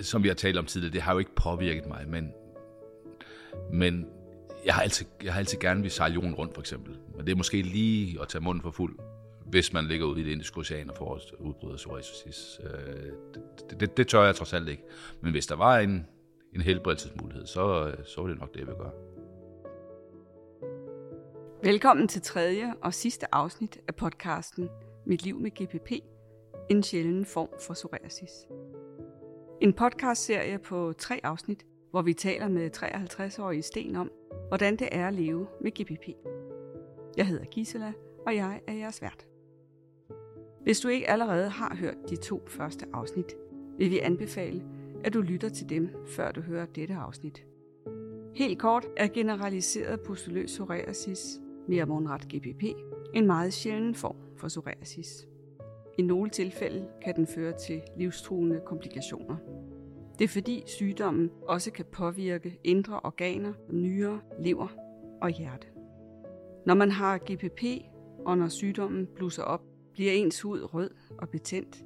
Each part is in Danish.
som vi har talt om tidligere, det har jo ikke påvirket mig, men, men jeg har altid, jeg har altid gerne vil sejle jorden rundt, for eksempel. Men det er måske lige at tage munden for fuld, hvis man ligger ude i det indiske ocean og får udbryder psoriasis. Øh, det, det, det, tør jeg trods alt ikke. Men hvis der var en, en helbredelsesmulighed, så, så var det nok det, jeg ville gøre. Velkommen til tredje og sidste afsnit af podcasten Mit liv med GPP, en sjælden form for psoriasis. En podcastserie på tre afsnit, hvor vi taler med 53-årige Sten om, hvordan det er at leve med GPP. Jeg hedder Gisela, og jeg er jeres vært. Hvis du ikke allerede har hørt de to første afsnit, vil vi anbefale, at du lytter til dem, før du hører dette afsnit. Helt kort er generaliseret pustuløs psoriasis, mere mundret GPP, en meget sjælden form for psoriasis. I nogle tilfælde kan den føre til livstruende komplikationer. Det er fordi sygdommen også kan påvirke indre organer, nyrer, lever og hjerte. Når man har GPP, og når sygdommen blusser op, bliver ens hud rød og betændt,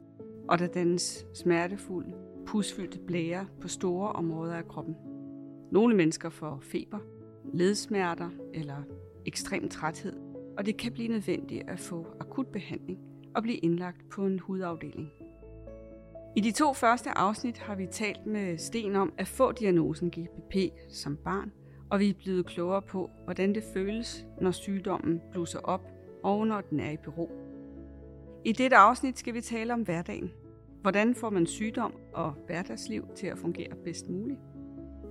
og der dannes smertefulde, pusfyldte blære på store områder af kroppen. Nogle mennesker får feber, ledsmerter eller ekstrem træthed, og det kan blive nødvendigt at få akut behandling og blive indlagt på en hudafdeling. I de to første afsnit har vi talt med Sten om at få diagnosen GPP som barn, og vi er blevet klogere på, hvordan det føles, når sygdommen blusser op og når den er i bero. I dette afsnit skal vi tale om hverdagen. Hvordan får man sygdom og hverdagsliv til at fungere bedst muligt?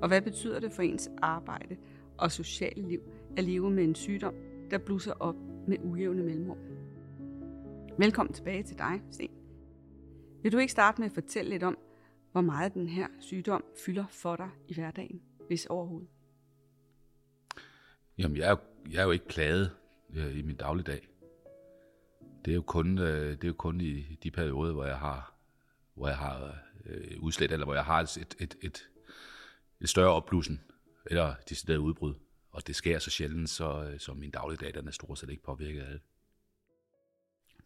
Og hvad betyder det for ens arbejde og sociale liv at leve med en sygdom, der blusser op med ujævne mellemrum? Velkommen tilbage til dig, Sten. Vil du ikke starte med at fortælle lidt om, hvor meget den her sygdom fylder for dig i hverdagen, hvis overhovedet? Jamen, jeg er jo, jeg er jo ikke plaget øh, i min dagligdag. Det er jo kun, øh, det er jo kun i de perioder, hvor jeg har, hvor jeg har øh, udslæt, eller hvor jeg har et, et, et, et større opblussen, eller decideret udbrud. Og det sker så sjældent, så, øh, så min dagligdag den er stort set ikke påvirket af det.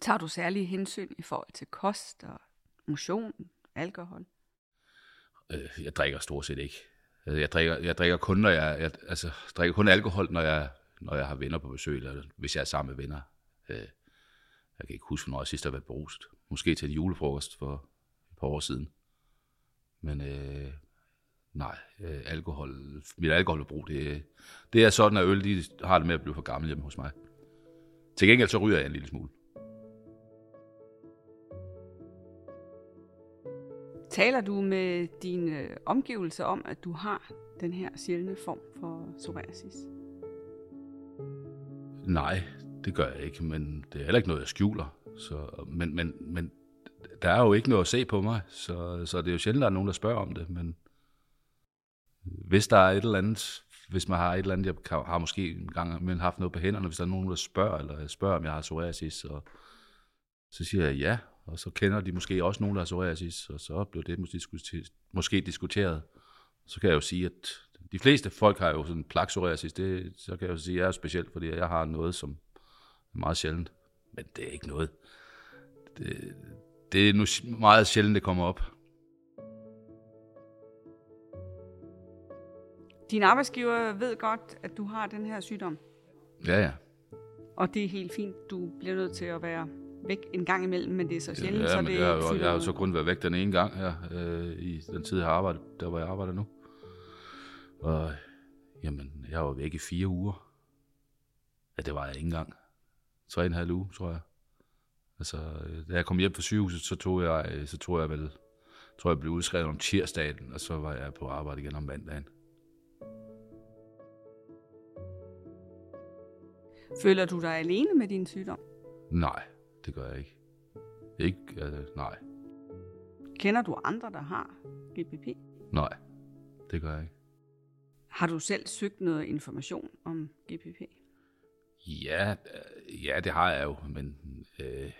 Tager du særlige hensyn i forhold til kost og motion, alkohol? Øh, jeg drikker stort set ikke. Øh, jeg drikker, jeg drikker kun, når jeg, jeg altså, drikker kun alkohol, når jeg, når jeg har venner på besøg, eller hvis jeg er sammen med venner. Øh, jeg kan ikke huske, når jeg sidst har været beruset. Måske til en julefrokost for et par år siden. Men øh, nej, øh, alkohol, mit alkoholbrug, det, det er sådan, at øl de har det med at blive for gammel hjemme hos mig. Til gengæld så ryger jeg en lille smule. Taler du med dine øh, omgivelser om, at du har den her sjældne form for psoriasis? Nej, det gør jeg ikke, men det er heller ikke noget, jeg skjuler. Så, men, men, men der er jo ikke noget at se på mig, så, så det er jo sjældent, der er nogen, der spørger om det. Men hvis der er et eller andet, hvis man har et eller andet, jeg har måske en gang men haft noget på hænderne, hvis der er nogen, der spørger, eller spørger, om jeg har psoriasis, så, så siger jeg ja, og så kender de måske også nogen, der har psoriasis, og så bliver det måske diskuteret. Så kan jeg jo sige, at de fleste folk har jo sådan plak psoriasis, det, så kan jeg jo sige, at jeg er specielt, fordi jeg har noget, som er meget sjældent. Men det er ikke noget. Det, det er nu meget sjældent, det kommer op. Din arbejdsgiver ved godt, at du har den her sygdom. Ja, ja. Og det er helt fint. Du bliver nødt til at være væk en gang imellem, men det er så sjældent, ja, så det jeg, jeg, jeg har jo så kun været væk den ene gang her, øh, i den tid, jeg har arbejdet, der hvor jeg arbejder nu. Og jamen, jeg var væk i fire uger. Ja, det var jeg ikke engang. Tre og en halv uge, tror jeg. Altså, da jeg kom hjem fra sygehuset, så tog jeg, så tog jeg vel, tror jeg blev udskrevet om tirsdagen, og så var jeg på arbejde igen om mandagen. Føler du dig alene med din sygdom? Nej, det gør jeg ikke. Ikke, altså, nej. Kender du andre, der har GPP? Nej, det gør jeg ikke. Har du selv søgt noget information om GPP? Ja, ja det har jeg jo, men øh,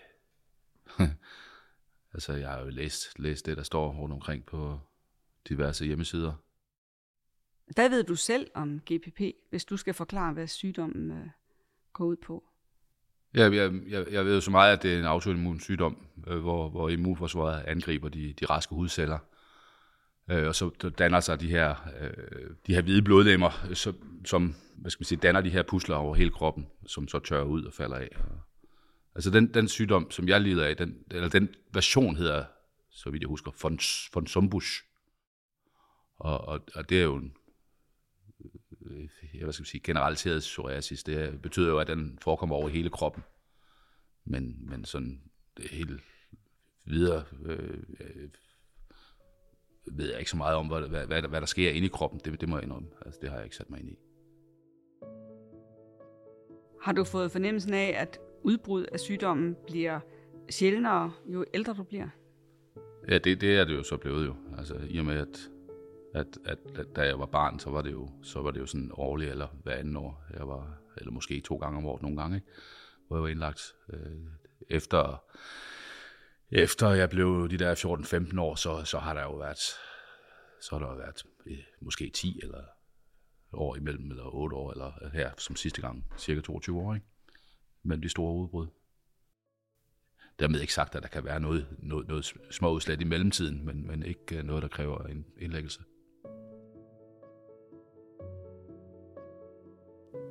altså, jeg har jo læst, læst det, der står rundt omkring på diverse hjemmesider. Hvad ved du selv om GPP, hvis du skal forklare, hvad sygdommen øh, går ud på? Ja, jeg, jeg, jeg ved jo så meget, at det er en autoimmun sygdom, øh, hvor, hvor immunforsvaret angriber de, de raske hudceller. Øh, og så danner sig de her, øh, de her hvide blodlemmer, som, som hvad skal man sige, danner de her pusler over hele kroppen, som så tørrer ud og falder af. Altså den, den sygdom, som jeg lider af, den, eller den version hedder, så vidt jeg husker, von, von Sombusch. Og, og, og det er jo en, øh, hvad skal man sige, generaliseret psoriasis. Det betyder jo, at den forekommer over hele kroppen. Men, men sådan det helt videre øh, øh, ved jeg ikke så meget om, hvad, hvad, hvad, hvad der sker inde i kroppen. Det, det må jeg indrømme. Altså, det har jeg ikke sat mig ind i. Har du fået fornemmelsen af, at udbrud af sygdommen bliver sjældnere, jo ældre du bliver? Ja, det, det er det jo så blevet jo. Altså, i og med, at, at, at, at da jeg var barn, så var det jo, så var det jo sådan årligt eller hver anden år. Jeg var, eller måske to gange om året nogle gange, ikke? hvor jeg var indlagt. Øh, efter, efter jeg blev de der 14-15 år, så, så har der jo været, så har der jo været øh, måske 10 eller år imellem, eller 8 år, eller her som sidste gang, cirka 22 år, ikke? mellem de store udbrud. Dermed ikke sagt, at der kan være noget, noget, noget små udslæt i mellemtiden, men, men ikke øh, noget, der kræver en indlæggelse.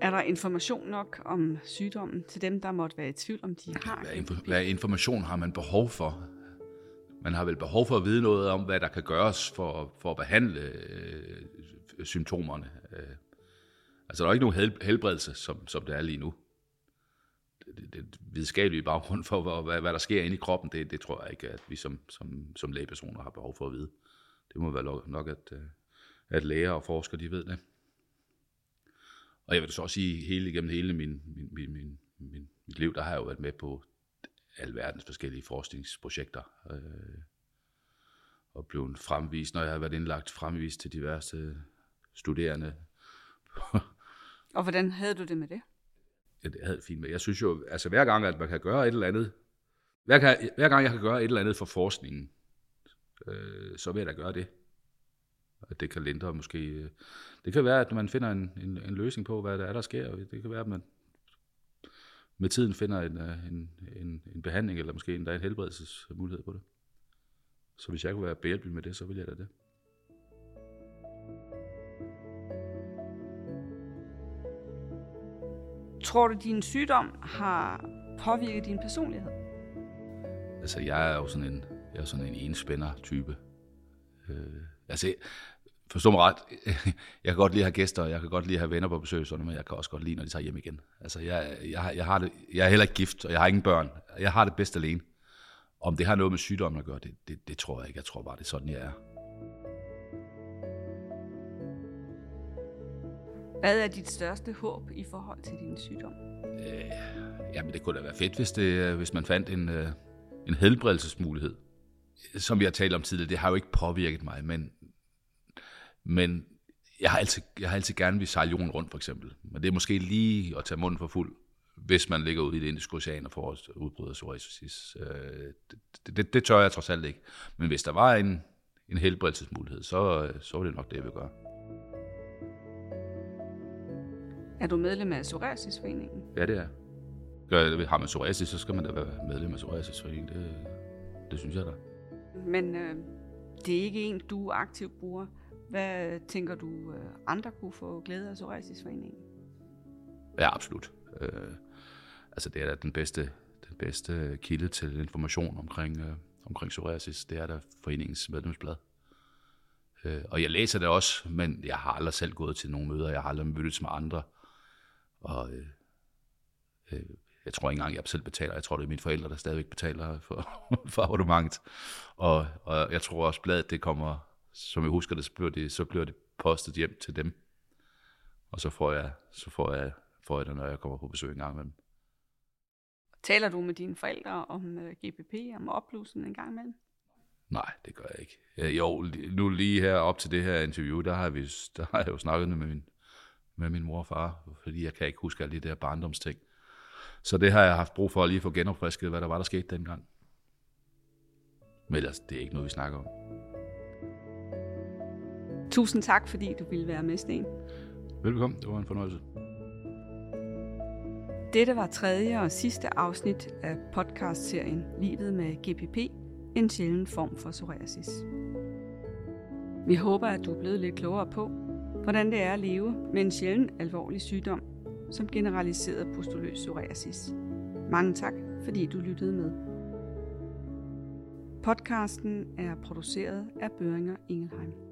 Er der information nok om sygdommen til dem, der måtte være i tvivl, om de har? Hvad, info, hvad information har man behov for? Man har vel behov for at vide noget om, hvad der kan gøres for, for at behandle øh, symptomerne. Øh, altså, der er ikke nogen hel, helbredelse, som, som det er lige nu. Det, det, det videnskabelige baggrund for, hvad, hvad, hvad der sker inde i kroppen, det, det tror jeg ikke, at vi som, som, som lægepersoner har behov for at vide. Det må være nok, at, øh, at læger og forskere, de ved det. Og jeg vil så også sige, hele igennem hele min, min, min, min, min, mit liv, der har jeg jo været med på alverdens forskellige forskningsprojekter. Øh, og blevet fremvist, når jeg har været indlagt, fremvist til diverse studerende. og hvordan havde du det med det? Ja, det havde fint med. Jeg synes jo, altså hver gang, at man kan gøre et eller andet, hver gang, hver gang jeg kan gøre et eller andet for forskningen, øh, så vil jeg da gøre det. At det kan lindre måske. Øh, det kan være, at man finder en, en, en løsning på, hvad der er, der sker. Det kan være, at man med tiden finder en, øh, en, en, en behandling, eller måske endda en helbredelsesmulighed på det. Så hvis jeg kunne være behjælpelig med det, så ville jeg da det. Tror du, din sygdom har påvirket din personlighed? Altså, jeg er jo sådan en, jeg er sådan en enspænder type. Øh, altså, forstå mig ret, jeg kan godt lide at have gæster, og jeg kan godt lide at have venner på besøg, sådan, men jeg kan også godt lide, når de tager hjem igen. Altså, jeg, jeg, jeg, har det, jeg er heller ikke gift, og jeg har ingen børn. Jeg har det bedst alene. Om det har noget med sygdommen at gøre, det, det, det tror jeg ikke. Jeg tror bare, det er sådan, jeg er. Hvad er dit største håb i forhold til din sygdom? Øh, jamen, det kunne da være fedt, hvis, det, hvis man fandt en, øh, en helbredelsesmulighed. Som vi har talt om tidligere, det har jo ikke påvirket mig, men, men jeg har altid, jeg har altid gerne vil sejle jorden rundt, for eksempel. Men det er måske lige at tage munden for fuld, hvis man ligger ude i det indiske ocean og får udbrud af psoriasis. Øh, det, det, det tør jeg trods alt ikke. Men hvis der var en, en helbredelsesmulighed, så, så var det nok det, jeg vil gøre. Er du medlem af Psoriasisforeningen? Ja, det er. Gør, har man psoriasis, så skal man da være medlem af Psoriasisforeningen. Det, det synes jeg da. Men øh, det er ikke en, du aktivt bruger. Hvad tænker du, øh, andre kunne få glæde af Psoriasisforeningen? Ja, absolut. Øh, altså det er da den bedste, den bedste kilde til information omkring, øh, omkring psoriasis. Det er da foreningens medlemsblad. Øh, og jeg læser det også, men jeg har aldrig selv gået til nogle møder. Jeg har aldrig mødtes med andre. Og øh, øh, jeg tror ikke engang, jeg selv betaler. Jeg tror, det er mine forældre, der stadigvæk betaler for, for abonnementet. Og, og jeg tror også, bladet det kommer, som jeg husker det, så bliver det, så bliver det postet hjem til dem. Og så får jeg, så får jeg, får jeg det, når jeg kommer på besøg en gang imellem. Taler du med dine forældre om uh, GPP, om opblusen en gang imellem? Nej, det gør jeg ikke. Jo, nu lige her op til det her interview, der har, vi, der har jeg jo snakket med min, med min mor og far, fordi jeg kan ikke huske alle de der barndomsting. Så det har jeg haft brug for at lige få genopfrisket, hvad der var, der skete dengang. Men ellers, det er ikke noget, vi snakker om. Tusind tak, fordi du ville være med, Sten. Velkommen, det var en fornøjelse. Dette var tredje og sidste afsnit af podcastserien Livet med GPP, en sjælden form for psoriasis. Vi håber, at du er blevet lidt klogere på, hvordan det er at leve med en sjælden alvorlig sygdom, som generaliseret pustuløs psoriasis. Mange tak, fordi du lyttede med. Podcasten er produceret af Børinger Ingelheim.